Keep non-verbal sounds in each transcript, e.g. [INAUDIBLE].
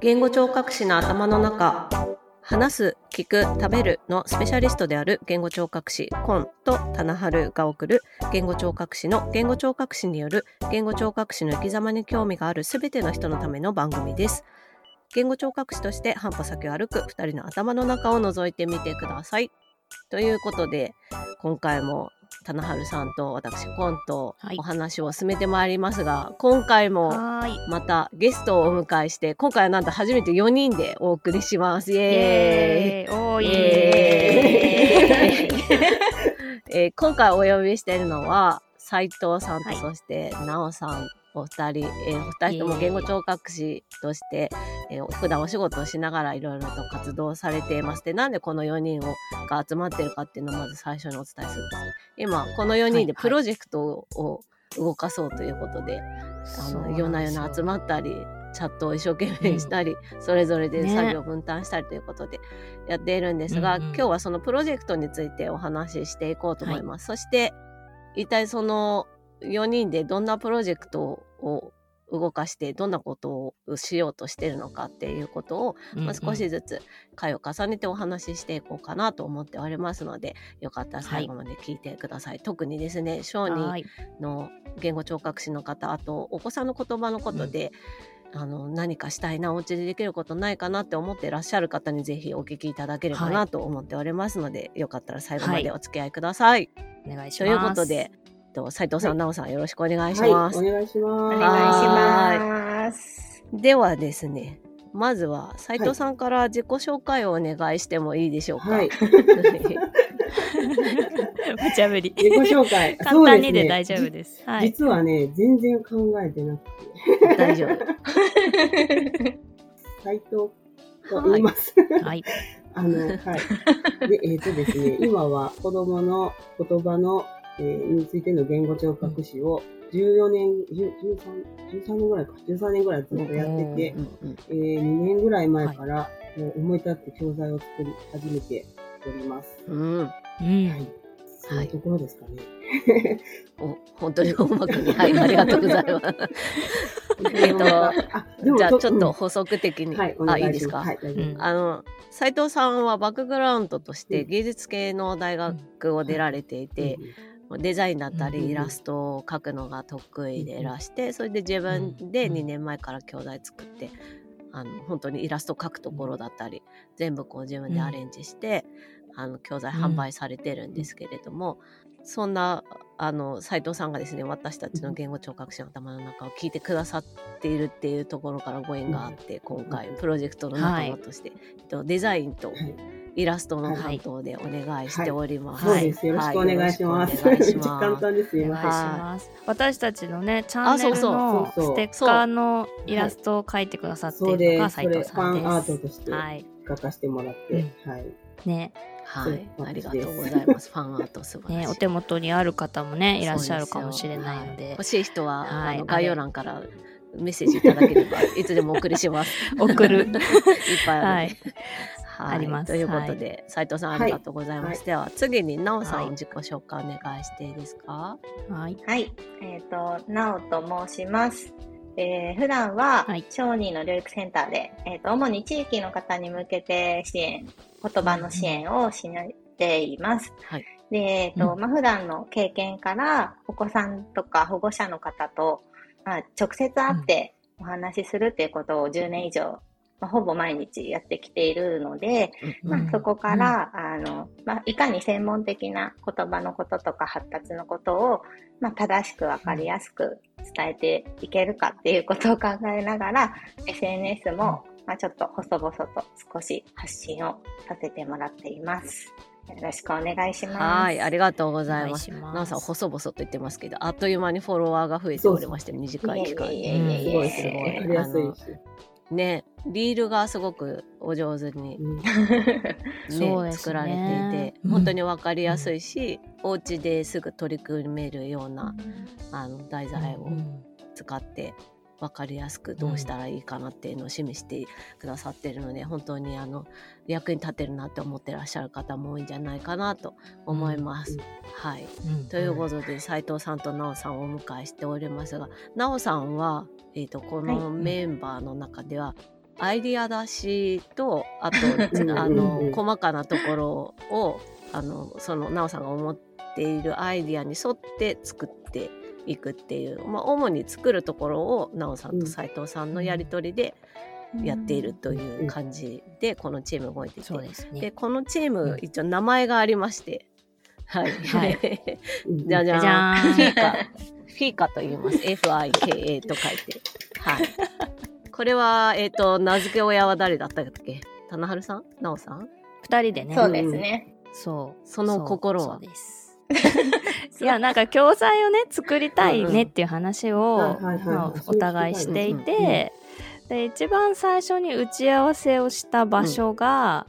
言語聴覚士の頭の中話す、聞く、食べるのスペシャリストである言語聴覚士コンと棚春が送る言語聴覚士の言語聴覚士による言語聴覚士の生き様に興味があるすべての人のための番組です。言語聴覚士として半歩先を歩く2人の頭の中を覗いてみてください。ということで今回も棚春さんと私コンとお話を進めてまいりますが、はい、今回もまたゲストをお迎えして今回はなんと初めて4人でお送りします。イエーイ。おーイ。エーイ。[LAUGHS] えー、今回お呼びしているのは斉藤さんとそして奈緒さんお二人、えー、お二人とも言語聴覚士として、えー、普段お仕事をしながらいろいろと活動されています。でなんでこの4人をが集まってるかっていうのをまず最初にお伝えするんです。今この4人でプロジェクトを動かそうということで、はいはい、あの夜な夜な集まったりチャットを一生懸命したり、うん、それぞれで作業を分担したりということでやっているんですが、ね、今日はそのプロジェクトについてお話ししていこうと思います。はい、そして一体その4人でどんなプロジェクトを動かしてどんなことをしようとしてるのかっていうことを、まあ、少しずつ回を重ねてお話ししていこうかなと思っておりますのでよかったら最後まで聞いてください。はい、特にですね小児の言語聴覚士の方あとお子さんの言葉のことで、うん、あの何かしたいなお家でできることないかなって思ってらっしゃる方にぜひお聞きいただければなと思っておりますので、はい、よかったら最後までお付き合いください。はい、お願いします。ということでと、斉藤さん、奈、緒、さん、よろしくお願いします。はい、お願いします。お願いします。ではですね、まずは斉藤さんから自己紹介をお願いしてもいいでしょうか？はい。[LAUGHS] 無茶ぶり。自己紹介。簡単にで大丈夫です。はい、実はね、全然考えてなくて。大丈夫。[LAUGHS] 斉藤と言います。はい。[LAUGHS] あの、はい。で、えっ、ー、とですね、今は子供の言葉のえー、についての言語聴覚士を14年、13, 13年ぐらいか、13年ぐらいずっとやってて、えー、2年ぐらい前から、もう思い立って教材を作り始めております。うん。はい。そのところですかね。お本当に大まかに、はい、ありがとうございます。えっと、じゃあちょっと補足的に、うん、はい、あいいですか？はい、あの斉藤さんはバックグラウンドとして芸術系の大学を出られていて、デザインだったりイラストを描くのが得意でいらしてそれで自分で2年前から教材作ってあの本当にイラスト描くところだったり全部こう自分でアレンジしてあの教材販売されてるんですけれどもそんなあの斉藤さんがですね私たちの言語聴覚士の頭の中を聞いてくださっているっていうところからご縁があって今回プロジェクトの仲間として、はい、デザインとイラストの担当でお願いしております。はい、そうです。よろしくお願いします。はい、簡単 [LAUGHS] ですよ。お願いします。私たちのね、チャンネルのステッカーのイラストを描いてくださっているのが斉藤さんです。ファンアートとして描かせてもらって、はい。ね。はい、ありがとうございます。ファンアート素晴らしい。ね、お手元にある方もね、いらっしゃるかもしれないので。欲しい人は、はい、概要欄からメッセージいただければ、いつでもお送りします。[LAUGHS] 送る。[LAUGHS] いっぱいある。はい、あります。ということで、斉、はい、藤さんありがとうございます。はい、では次になおさん、自己紹介お願いしていいですか？はい。はい。えっ、ー、となおと申します。えー、普段は小児の療育センターで、えっ、ー、と主に地域の方に向けて支援、言葉の支援をしています。はい。で、えっ、ー、と、うん、まあ、普段の経験からお子さんとか保護者の方と、まあ、直接会ってお話しするっていうことを10年以上まあ、ほぼ毎日やってきているので、まあ、そこから、あの、まあ、いかに専門的な言葉のこととか発達のことを、まあ、正しくわかりやすく伝えていけるかっていうことを考えながら、SNS も、まあ、ちょっと細々と少し発信をさせてもらっています。よろしくお願いします。はい、ありがとうございます。なおさん、細々と言ってますけど、あっという間にフォロワーが増えておりまして、短い期間に。すごいすごい。あのね、リールがすごくお上手に、[LAUGHS] ね作られていて本当に分かりやすいし、うん、お家ですぐ取り組めるような、あの題材を使って分かりやすくどうしたらいいかなっていうのを示してくださってるので、本当にあの役に立てるなって思ってらっしゃる方も多いんじゃないかなと思います。うん、はい、うん、ということで斉藤さんと奈緒さんをお迎えしておりますが奈緒さんは、えーと、このメンバーの中では、アイディア出しとあとあの細かなところをあのその奈緒さんが思っているアイディアに沿って作っていくっていう、まあ、主に作るところを奈緒さんと斉藤さんのやり取りでやっているという感じで、このチーム動いてて、で、ね、このチーム一応名前がありまして、はい。はい、[LAUGHS] じゃじゃん。フィーカ。フィーカと言います。F-I-K-A と書いて。はい。これは、えっ、ー、と、名付け親は誰だったっけ？棚春さん？なおさん？二人でね。そうですね。そう。その心は？そうです。[LAUGHS] いや、なんか教材をね、作りたいねっていう話を、お互いしていて、で、一番最初に打ち合わせをした場所が、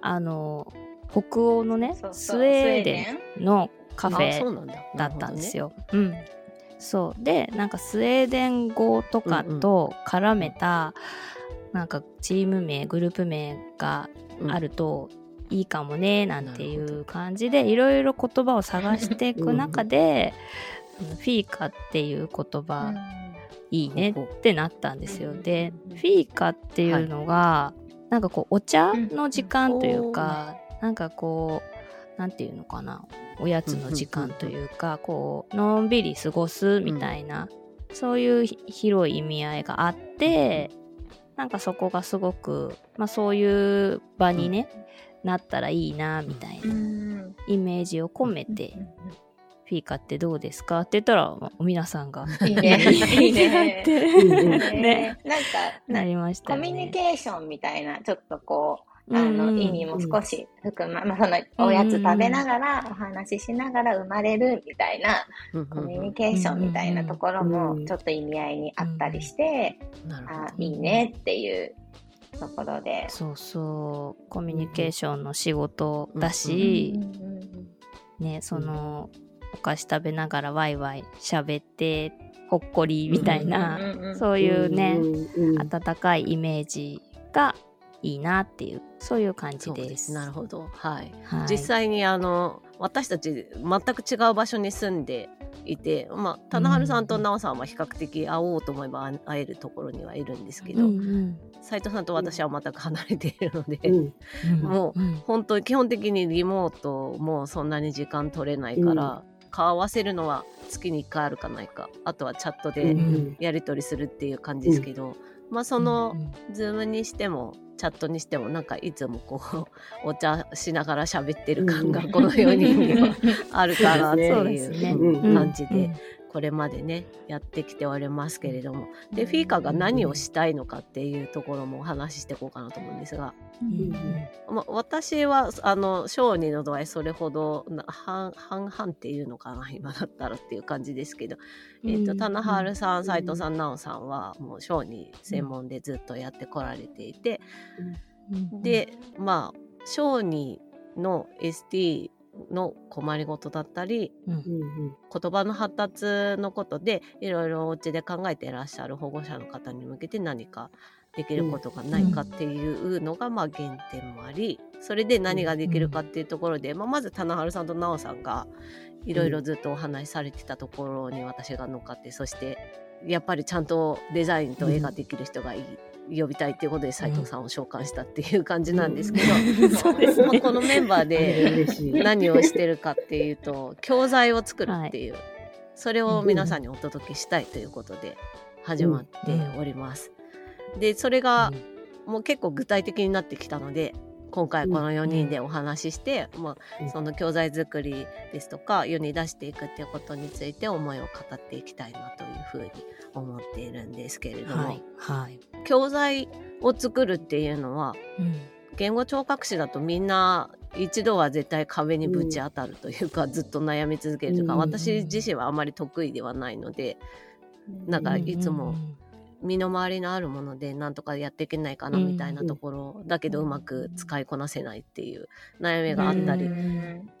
うん、あの、北欧のねスウェーデンのカフェだ。ったんですよ。うね、うんそう。でなんかスウェーデン語とかと絡めた、うんうん、なんかチーム名グループ名があるといいかもねなんていう感じでいろいろ言葉を探していく中で、うん、フィーカっていう言葉、うん、いいねってなったんですよ。でフィーカっていうのが、はい、なんかこうお茶の時間というか、なんかこうなんていうのかな。おやつの時間というか、こうのんびり過ごすみたいな、そういう広い意味合いがあって、なんかそこがすごく、まあ、そういう場にね、なったらいいなみたいなイメージを込めて、フィーカってどうですか？って言ったら、皆さんが。いいね。[LAUGHS] いいね。ね。なんか、なりました、ね、コミュニケーションみたいな、ちょっとこう、あの、意味も少し含ま、まあ、その、おやつ食べながら、お話ししながら生まれるみたいな、コミュニケーションみたいなところも、ちょっと意味合いにあったりして、あいいねっていうところで。そうそう、コミュニケーションの仕事だし、ね、その、お菓子食べながらワイワイ喋って、ほっこりみたいな、そういうね、温かいイメージがいいなっていうそういう感じです。なるほど、はい、はい、実際にあの私たち全く違う場所に住んでいて、まあ、棚春さんと奈緒さんは比較的会おうと思えば会えるところにはいるんですけど、うんうん、斉藤さんと私は全く離れているので、うん、[LAUGHS] もう本当に基本的にリモートもそんなに時間取れないから、顔合わせるのは月に1回あるかないかあとはチャットでやり取りするっていう感じですけど、まあその、ズームにしてもチャットにしてもなんかいつもこう [LAUGHS] お茶しながら喋ってる感がこの4人にはあるかなっていう感じでこれまでねやってきておりますけれども。でフィーカが何をしたいのかっていうところもお話ししていこうかなと思うんですが、うん。ま、私はあの小児の度合いそれほど半々っていうのかな今だったらっていう感じですけど、えーと、と棚春さん斉藤さん奈緒さんはもう小児専門でずっとやってこられていて、でまあ小児の ST の困りごとだったり、うん、言葉の発達のことでいろいろお家で考えていらっしゃる保護者の方に向けて何かできることがないかっていうのがまあ原点もありそれで何ができるかっていうところで、まあ、まず棚春さんと奈緒さんがいろいろずっとお話しされてたところに私が乗っかってそしてやっぱりちゃんとデザインと絵ができる人がいい呼びたいっていうことで斉藤さんを召喚したっていう感じなんですけど、うん、このメンバーで何をしてるかっていうと教材を作るっていう、はい、それを皆さんにお届けしたいということで始まっております。でそれがもう結構具体的になってきたので今回この4人でお話しして、まあ、その教材作りですとか世に出していくっていうことについて思いを語っていきたいなというふうに思っているんですけれども、はい。はい、教材を作るっていうのは、うん、言語聴覚士だとみんな一度は絶対壁にぶち当たるというか、うん、ずっと悩み続けるというか、うん、私自身はあまり得意ではないので、なんかいつも身の回りのあるものでなんとかやっていけないかなみたいなところだけどうまく使いこなせないっていう悩みがあったり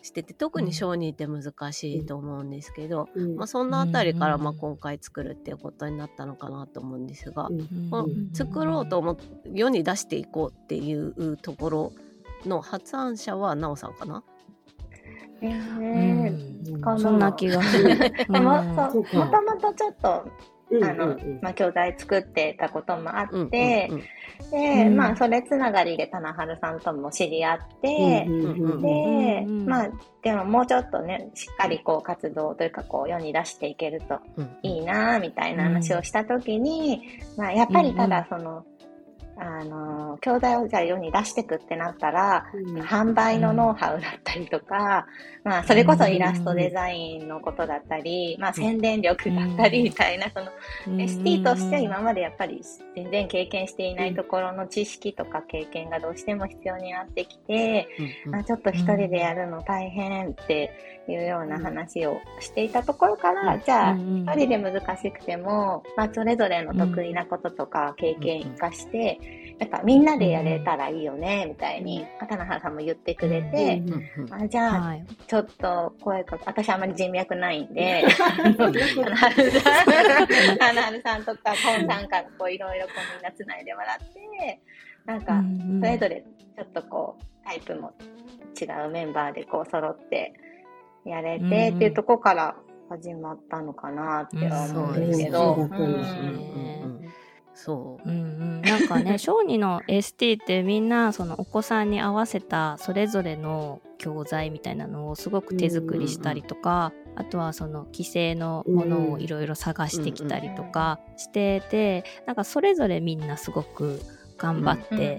してて特に小児って難しいと思うんですけど、まあ、そんなあたりからまあ今回作るっていうことになったのかなと思うんですが、まあ、作ろうと思って世に出していこうっていうところの発案者はなおさんかな？えー、うん、そんな気がする。もともとちょっとあの、まあ、教材作ってたこともあって、で、まあ、それつながりで棚春さんとも知り合って、で、まあ、でももうちょっとね、しっかりこう活動というかこう世に出していけるといいなみたいな話をしたときに、まあ、やっぱりただその、あの、教材をじゃあ世に出していくってなったら、うん、販売のノウハウだったりとか、まあ、それこそイラストデザインのことだったり、まあ、宣伝力だったりみたいな、その、ST として今までやっぱり全然経験していないところの知識とか経験がどうしても必要になってきて、まあ、ちょっと一人でやるの大変っていうような話をしていたところから、じゃあ、一人で難しくても、まあ、それぞれの得意なこととか経験活かして、なんかみんなでやれたらいいよね、みたいに、片原さんも言ってくれて、あじゃあ、はい、ちょっと声かけ、私あんまり人脈ないんで、花春さん、花春さんとか、コンさんからこういろいろこうみんな繋いでもらって、なんか、それぞれちょっとこう、タイプも違うメンバーでこう揃ってやれてっていうとこから始まったのかなって思うんですけど。そうですね。そう。うんうん。なんかね、[LAUGHS] 小児の ST ってみんな、そのお子さんに合わせたそれぞれの教材みたいなのをすごく手作りしたりとか、あとはその規制のものをいろいろ探してきたりとかしてて、なんかそれぞれみんなすごく頑張って、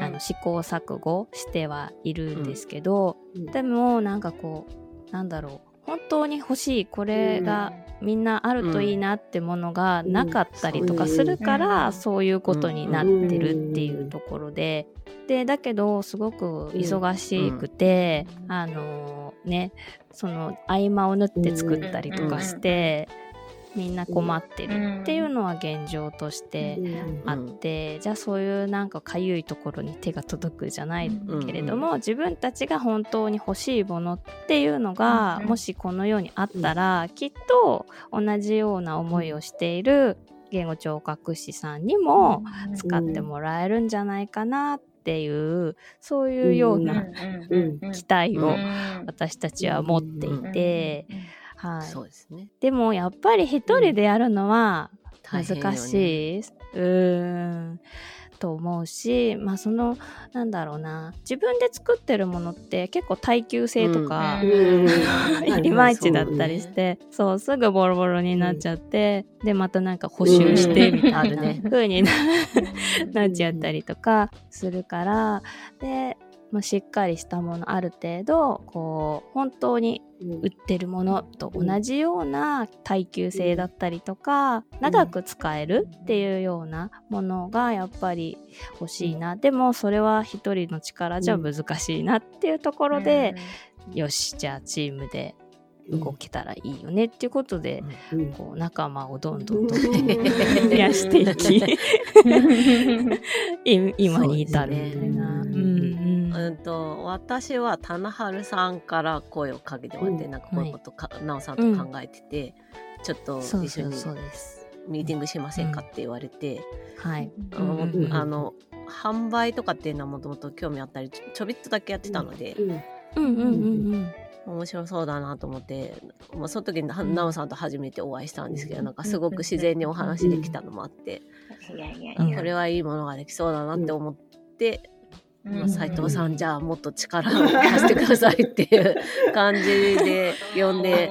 あの試行錯誤してはいるんですけど、でもなんかこう、なんだろう、本当に欲しいこれがみんなあるといいなってものがなかったりとかするからそういうことになってるっていうところで。でだけどすごく忙しくてあのねその合間を縫って作ったりとかしてみんな困ってるっていうのは現状としてあって、じゃあそういうなんかかゆいところに手が届くじゃないけれども、自分たちが本当に欲しいものっていうのが、もしこの世にあったら、きっと同じような思いをしている言語聴覚士さんにも使ってもらえるんじゃないかなっていうそういうような期待を私たちは持っていて。はい。そうですね。でもやっぱり一人でやるのは難しい。うん、うん。と思うし、まあその、なんだろうな、自分で作ってるものって結構耐久性とか、いまいちだったりして、そう、すぐボロボロになっちゃって、で、またなんか補修してみたいな風に [LAUGHS] なっちゃったりとかするから、で、まあ、しっかりしたものある程度こう本当に売ってるものと同じような耐久性だったりとか長く使えるっていうようなものがやっぱり欲しいな。でもそれは一人の力じゃ難しいなっていうところで、よしじゃあチームで動けたらいいよねっていうことで、うん、こう仲間をどんどんどんどん [LAUGHS] 増やしていき [LAUGHS] [LAUGHS] 今に至るみたいな。うんと私は棚春さんから声をかけてもらって、うん、なんかこういうことか、はい、なおさんと考えてて、うん、ちょっと一緒にミーティングしませんかって言われて、はい、あの,、あの販売とかっていうのはもともと興味あったりちょびっとだけやってたので、うん。うんうんうん面白そうだなと思って、まあ、その時になおさんと初めてお会いしたんですけど、なんかすごく自然にお話できたのもあって、これはいいものができそうだなって思って、斎藤さんじゃあもっと力を貸してくださいっていう感じで呼んで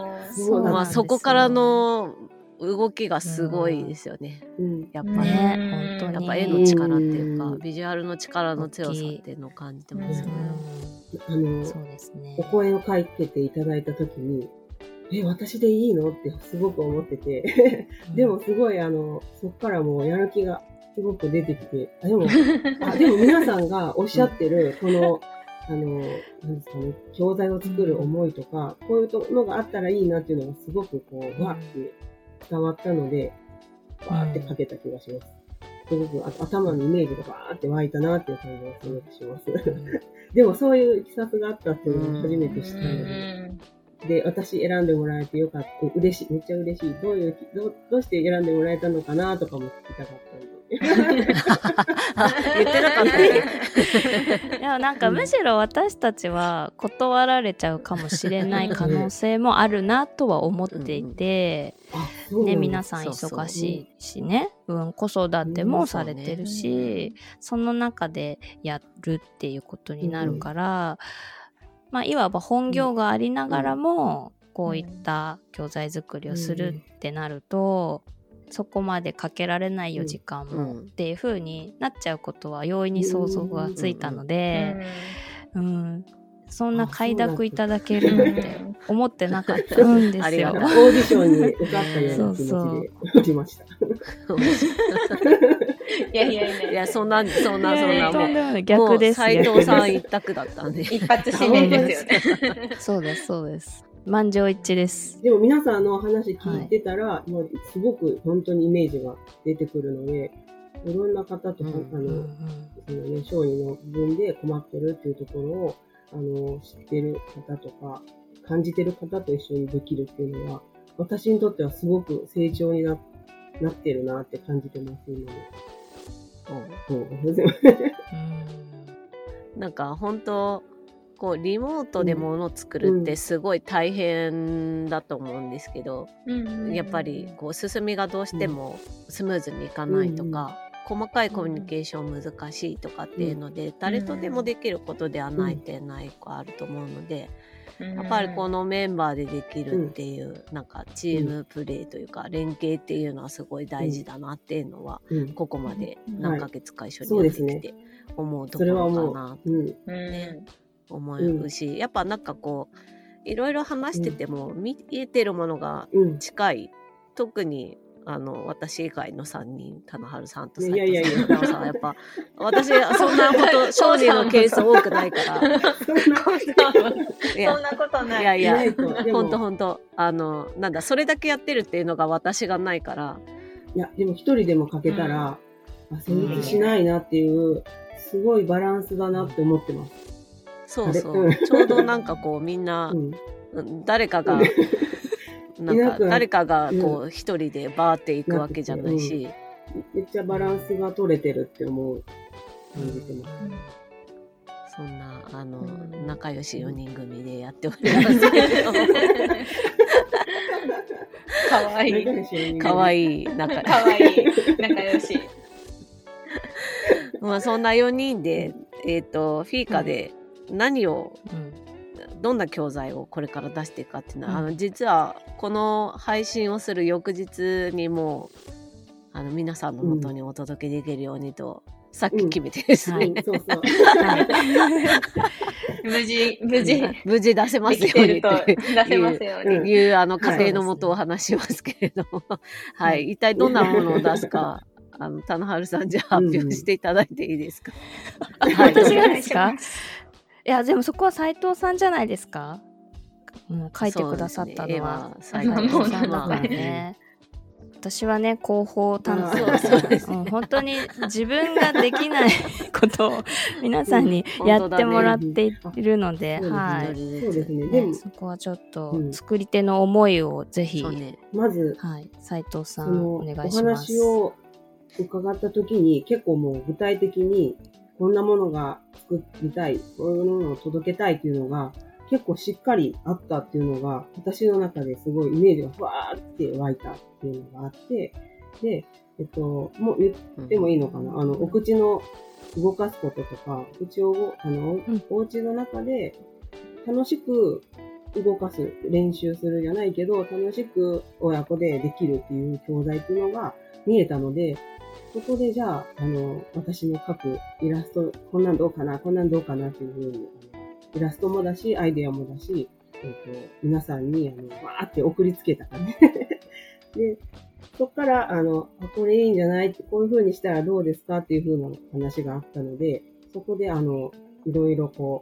まあ、そこからの動きがすごいですよね。うん、やっぱね、本当やっぱ絵の力っていうか、ビジュアルの力の強さっていうのを感じてますね。あの、そうですね。お声をかけていただいたときに、え、私でいいの？ってすごく思ってて。[LAUGHS] でもすごいあの、そこからもうやる気がすごく出てきて、あでも、あでも皆さんがおっしゃってる、この、あの、なんですかね、教材を作る思いとか、こういうのがあったらいいなっていうのがすごくこう、わって伝わったので、わーって書けた気がします。すごく頭のイメージがわーって湧いたなっていう感じがすごくします。[LAUGHS] でもそういういきさつがあったっていうのを初めて知ったので、で、私選んでもらえてよかった。嬉しい。めっちゃ嬉しい。どういう、どどうして選んでもらえたのかなとかも聞きたかったんで。[LAUGHS] 言ってなかったね。いや、なんかむしろ私たちは断られちゃうかもしれない可能性もあるなとは思っていて、ね、皆さん忙しいしね、うん、子育てもされてるし、その中でやるっていうことになるから、まあ、いわば本業がありながらも、こういった教材作りをするってなると、そこまでかけられないよ時間もっていう風になっちゃうことは容易に想像がついたので、うん、そんな快諾いただけるって思ってなかったんですよ。オーディションに受かったような気持ちでました。いやいやいやいや、そんな、そんな、そんな、もう、逆です。斎藤さん一択だったんで。一発指名ですよね。[LAUGHS] そうです、そうです。満場一致です。でも皆さんの話聞いてたら、はい、もうすごく本当にイメージが出てくるので、いろんな方と、うん、あの、そのね、小児の部分で困ってるっていうところを、あの、知ってる方とか、感じてる方と一緒にできるっていうのは、私にとってはすごく成長にななってるなって感じてます、今ね。うん。[LAUGHS] うん。なんか本当こうリモートでもの作るってすごい大変だと思うんですけど、やっぱりこう進みがどうしてもスムーズにいかないとか、細かいコミュニケーション難しいとかっていうので、誰とでもできることではないってない個あると思うので、やっぱりこのメンバーでできるっていう、なんかチームプレーというか連携っていうのはすごい大事だなっていうのは、ここまで何ヶ月か一緒にやってきて思うところかなと。ね思うし、うん、やっぱなんかこういろいろ話してても、見えてるものが近い、特にあの私以外の3人棚春さんと斉藤さんはやっぱ私そんなこと [LAUGHS] 小児のケース多くないから。[LAUGHS] そんなことない。い。やいや本当本当。あのなんだそれだけやってるっていうのが私がないから。いやでも一人でもかけたら、うん、成立しないなっていう、すごいバランスだなって思ってます。そうそう。ちょうどなんかこうみんな、[LAUGHS] うん、誰かが、なんか誰かがこう一人でバーっていくわけじゃないし、めっちゃバランスが取れてるって思う感じてます。そんな、あの、仲良し4人組でやっております。けれども。かわいい。かわいい仲かわいい仲良し。[LAUGHS] まあそんな4人で、えっ、ー、と、フィーカで、何を、うん、どんな教材をこれから出していくかっていうのは、うん、あの実はこの配信をする翌日にもうあの皆さんのもとにお届けできるようにと、さっき決めてですね、無事、無事、無事出せますようにと出せますように。いう、あの、家庭のもとを話しますけれども、[LAUGHS] はい、一体どんなものを出すか、[LAUGHS] あの、田野春さん、じゃあ発表していただいていいですか、はい、私がです。かいや、でもそこは斎藤さんじゃないですか？うん、書いてくださったのは。斎、藤さんだからね。[LAUGHS] 私はね広報担当。です、うん、本当に自分ができない [LAUGHS] ことを皆さんにやってもらっているので、うん、はい、そうですね。でもそこはちょっと作り手の思いをぜひ、ね、まずはい斉藤さんお願いします。お話を伺った時に結構もう具体的にこんなものが作りたい、こういうものを届けたいっていうのが、結構しっかりあったっていうのが、私の中ですごいイメージがふわーって湧いたっていうのがあって、で、えっと、もう言ってもいいのかな、あの、お口の動かすこととか、口を、あの、お家の中で楽しく動かす、練習するじゃないけど、楽しく親子でできるっていう教材っていうのが見えたので、そこでじゃあ、あの、私の描くイラスト、こんなんどうかな、こんなんどうかなっていうふうに、イラストもだし、アイデアもだし、えっ、ー、と、皆さんに、あの、わーって送りつけたからね。[LAUGHS] で、そこから、あの、これいいんじゃないって、こういう風にしたらどうですかっていう風な話があったので、そこで、あの、いろいろこ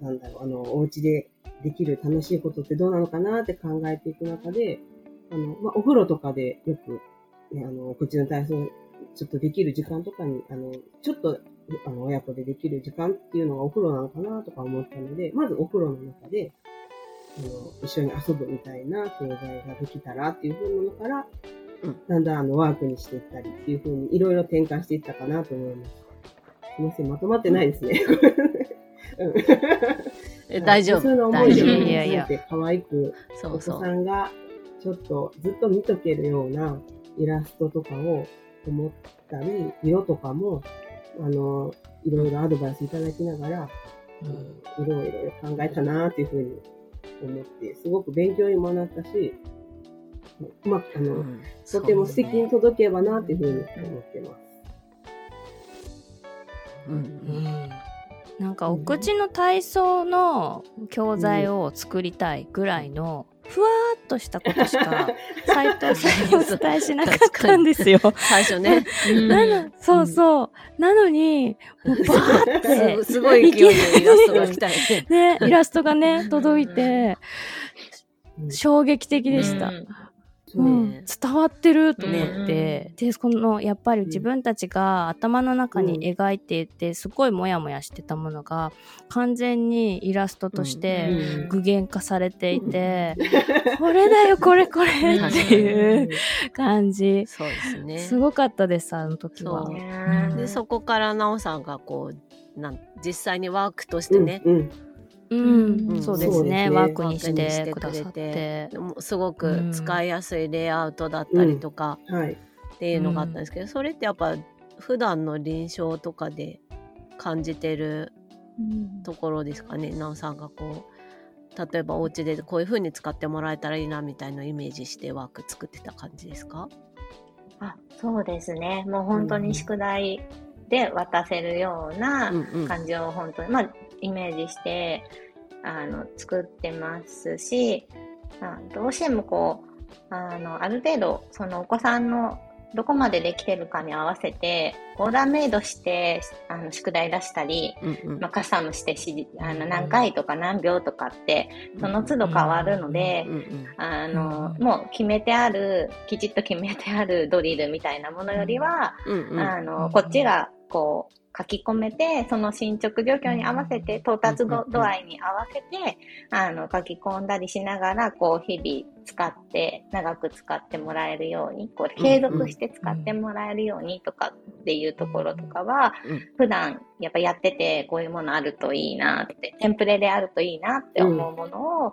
う、なんだろう、あの、お家でできる楽しいことってどうなのかなって考えていく中で、あの、まあ、お風呂とかでよくね、あの、口の体操、ちょっとできる時間とかに、あの、ちょっと、あの、親子でできる時間っていうのがお風呂なのかなとか思ったので、まずお風呂の中で、あの、一緒に遊ぶみたいな教材ができたらっていうふうなのからだんだんあのワークにしていったりっていうふうにいろいろ転換していったかなと思います。すみません、まとまってないですね。うん、大丈夫。そういうの思いで、いやいや可愛く、お子さんがちょっとずっと見とけるようなイラストとかを思ったり、色とかも、あの、いろいろアドバイスいただきながら、うん、いろいろ考えたなっていうふうに思って、すごく勉強にもなったし、うまく、あの、うん、とても素敵に届けばなっていうふうに思ってます。うん、うん。なんかお口の体操の教材を作りたいぐらいのふわーっとしたことしか斎藤さんにお伝えしなかったんですよ。最初ね。[LAUGHS] なの、そうそう。なのに、もうバーって [LAUGHS] すごい勢いでイラストが来たね。イラストがね、届いて、衝撃的でした。うん、伝わってると思って、でこのやっぱり自分たちが頭の中に描いていてすごいモヤモヤしてたものが完全にイラストとして具現化されていて、これだよこれこれ [LAUGHS] っていう感じ。そうですね。すごかったですあの時は。でそこから奈緒さんがこうなん実際にワークとしてね、うんうんうん、そうですね、ワークにしてくださって。すごく使いやすいレイアウトだったりとか、っていうのがあったんですけど、それってやっぱ普段の臨床とかで感じてるところですかね、なおさんがこう例えばお家でこういう風に使ってもらえたらいいなみたいなイメージしてワーク作ってた感じですか？あそうですね。もう本当に宿題で渡せるような感じを本当に、まあイメージしてあの作ってますし、あ、どうしてもこうあのある程度そのお子さんのどこまでできてるかに合わせてオーダーメイドしてあの宿題出したり、うんうん、まあ、カスタムしてしあの何回とか何秒とかってその都度変わるので、あのもう決めてあるきちっと決めてあるドリルみたいなものよりは、あのこっちがこう書き込めて、その進捗状況に合わせて、到達度合いに合わせて、あの、書き込んだりしながら、こう、日々使って、長く使ってもらえるように、こう、継続して使ってもらえるようにとかっていうところとかは、普段やっぱやってて、こういうものあるといいなって、テンプレであるといいなって思うものを、や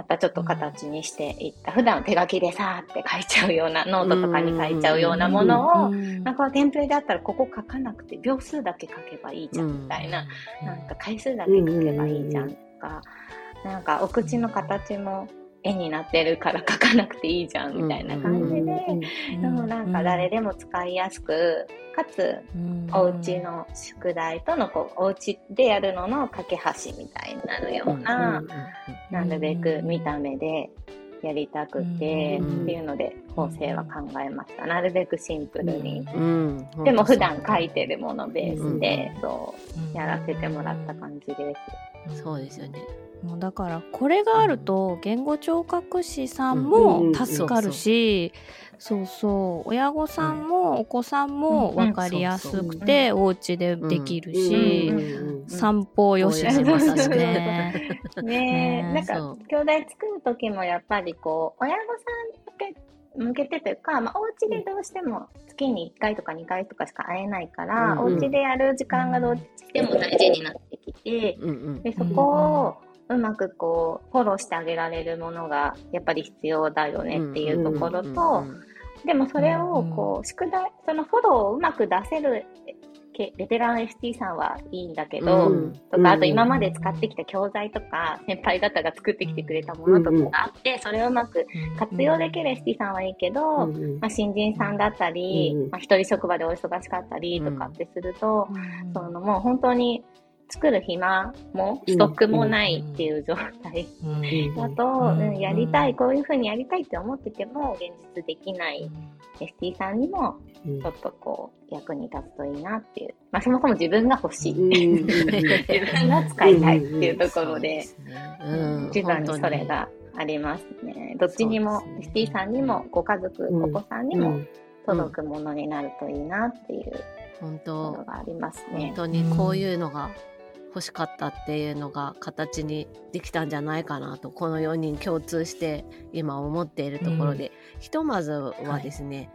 っぱちょっと形にしていった、普段手書きでさーって書いちゃうような、ノートとかに書いちゃうようなものを、なんかテンプレであったらここ書かなくて、秒数だけ書けばいいじゃんみたいな、なんか回数だけ書けばいいじゃんとか、なんかお口の形も絵になってるから書かなくていいじゃんみたいな感じで、でもなんか誰でも使いやすく、かつ、お家の宿題とのこう、お家でやるのの架け橋みたいになるような、なるべく見た目でやりたくて、っていうので構成は考えました。なるべくシンプルに。でも普段書いてるものベースで、そう、やらせてもらった感じです。そうですよね。もうだからこれがあると言語聴覚士さんも助かるし、そうそう。親御さんもお子さんも分かりやすくてお家でできるし、散歩よししますしね。ね [LAUGHS] なんか兄弟作る時もやっぱりこう親御さん向けてというか、まあ、お家でどうしても月に1回とか2回とかしか会えないから、うん、お家でやる時間がどうしても大事になってきて、うん、でそこをうまくこう、フォローしてあげられるものがやっぱり必要だよねっていうところと、でもそれをこう、宿題、そのフォローをうまく出せるベテラン ST さんはいいんだけど、うん、とか、あと今まで使ってきた教材とか、先輩方が作ってきてくれたものとかがあって、それをうまく活用できる ST さんはいいけど、まあ、新人さんだったり、まあ、一人職場でお忙しかったりとかってすると、そのもう本当に作る暇もストックもないっていう状態。だと、うん、やりたい、こういうふうにやりたいって思ってても現実できない ST さんにもちょっとこう役に立つといいなっていう、まあそもそも自分が欲しい、[LAUGHS] 自分が使いたいっていうところで、一番にそれがありますね。どっちにも、ST さんにもご家族、お子さんにも届くものになるといいなっていう。本当。がありますね。本当にこういうのが欲しかったっていうのが形にできたんじゃないかなとこの4人共通して今思っているところで、うん、ひとまずはですね、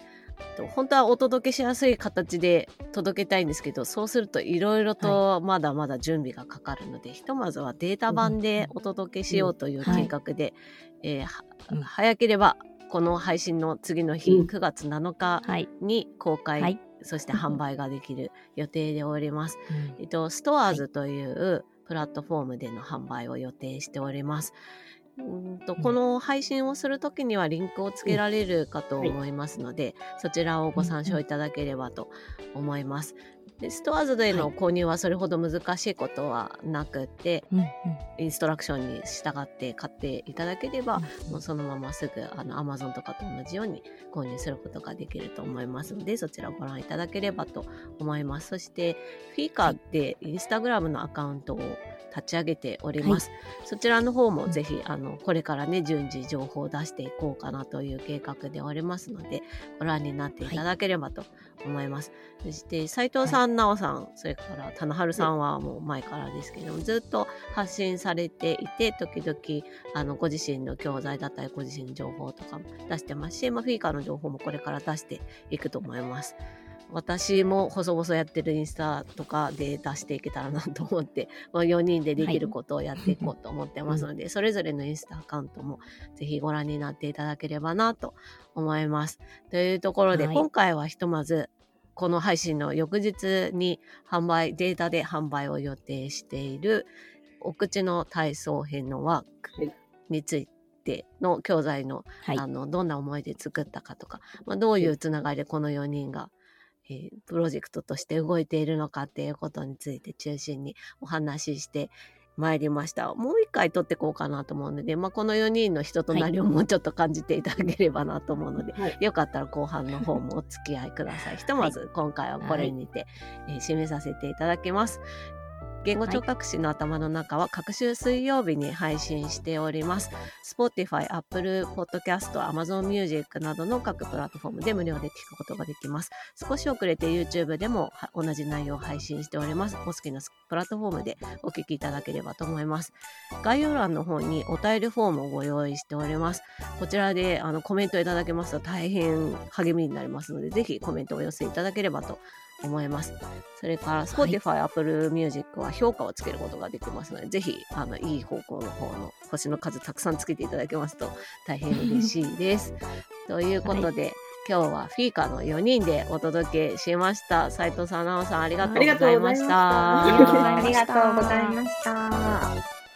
はい、本当はお届けしやすい形で届けたいんですけどそうするといろいろとまだまだ準備がかかるので、はい、ひとまずはデータ版でお届けしようという計画で、え早ければこの配信の次の日、うん、9月7日に公開、はい、そして販売ができる予定でおります。えっと、ストアーズというプラットフォームでの販売を予定しております。うんとこの配信をするときにはリンクをつけられるかと思いますので、そちらをご参照いただければと思います。でストアーズでの購入はそれほど難しいことはなくて、はい、インストラクションに従って買っていただければ、うん、もうそのまますぐあの Amazon とかと同じように購入することができると思いますのでそちらをご覧いただければと思います。そしてフィーカーでインスタグラムのアカウントを立ち上げております。はい、そちらの方もぜひ、あの、これからね、順次情報を出していこうかなという計画でおりますので、ご覧になっていただければと思います。そして、斉藤さん、奈緒さん、それから棚春さんはもう前からですけども、ずっと発信されていて、時々、あの、ご自身の教材だったり、ご自身の情報とかも出してますし、まあ、フィーカーの情報もこれから出していくと思います。私も細々やってるインスタとかで出していけたらなと思って、[LAUGHS] まあ、4人でできることをやっていこうと思ってますので、はい、それぞれのインスタアカウントもぜひご覧になっていただければなと思います。というところで、はい、今回はひとまずこの配信の翌日に販売、データで販売を予定しているお口の体操編のワークについての教材のはい、あのどんな思いで作ったかとか、まあ、どういうつながりでこの4人がえー、プロジェクトとして動いているのかっていうことについて中心にお話ししてまいりました。もう一回撮ってこうかなと思うので、まあ、この4人の人となりをもうちょっと感じていただければなと思うので、はい、よかったら後半の方もお付き合いください。ひとまず今回はこれにて、はい、えー、締めさせていただきます。言語聴覚士の頭の中は各週水曜日に配信しております。Spotify、Apple Podcast、Amazon Music などの各プラットフォームで無料で聞くことができます。少し遅れて YouTube でも同じ内容を配信しております。お好きなプラットフォームでお聞きいただければと思います。概要欄の方にお便りフォームをご用意しております。こちらであのコメントいただけますと大変励みになりますので、ぜひコメントをお寄せいただければと思います。それから Spotify、はい、Apple Music は評価をつけることができますので、ぜひ、あの、いい方向の方の星の数たくさんつけていただけますと大変嬉しいです。[LAUGHS] ということで、はい、今日はフィーカの4人でお届けしました。斉藤さん、奈緒さん、ありがとうございました。ありがとうございました。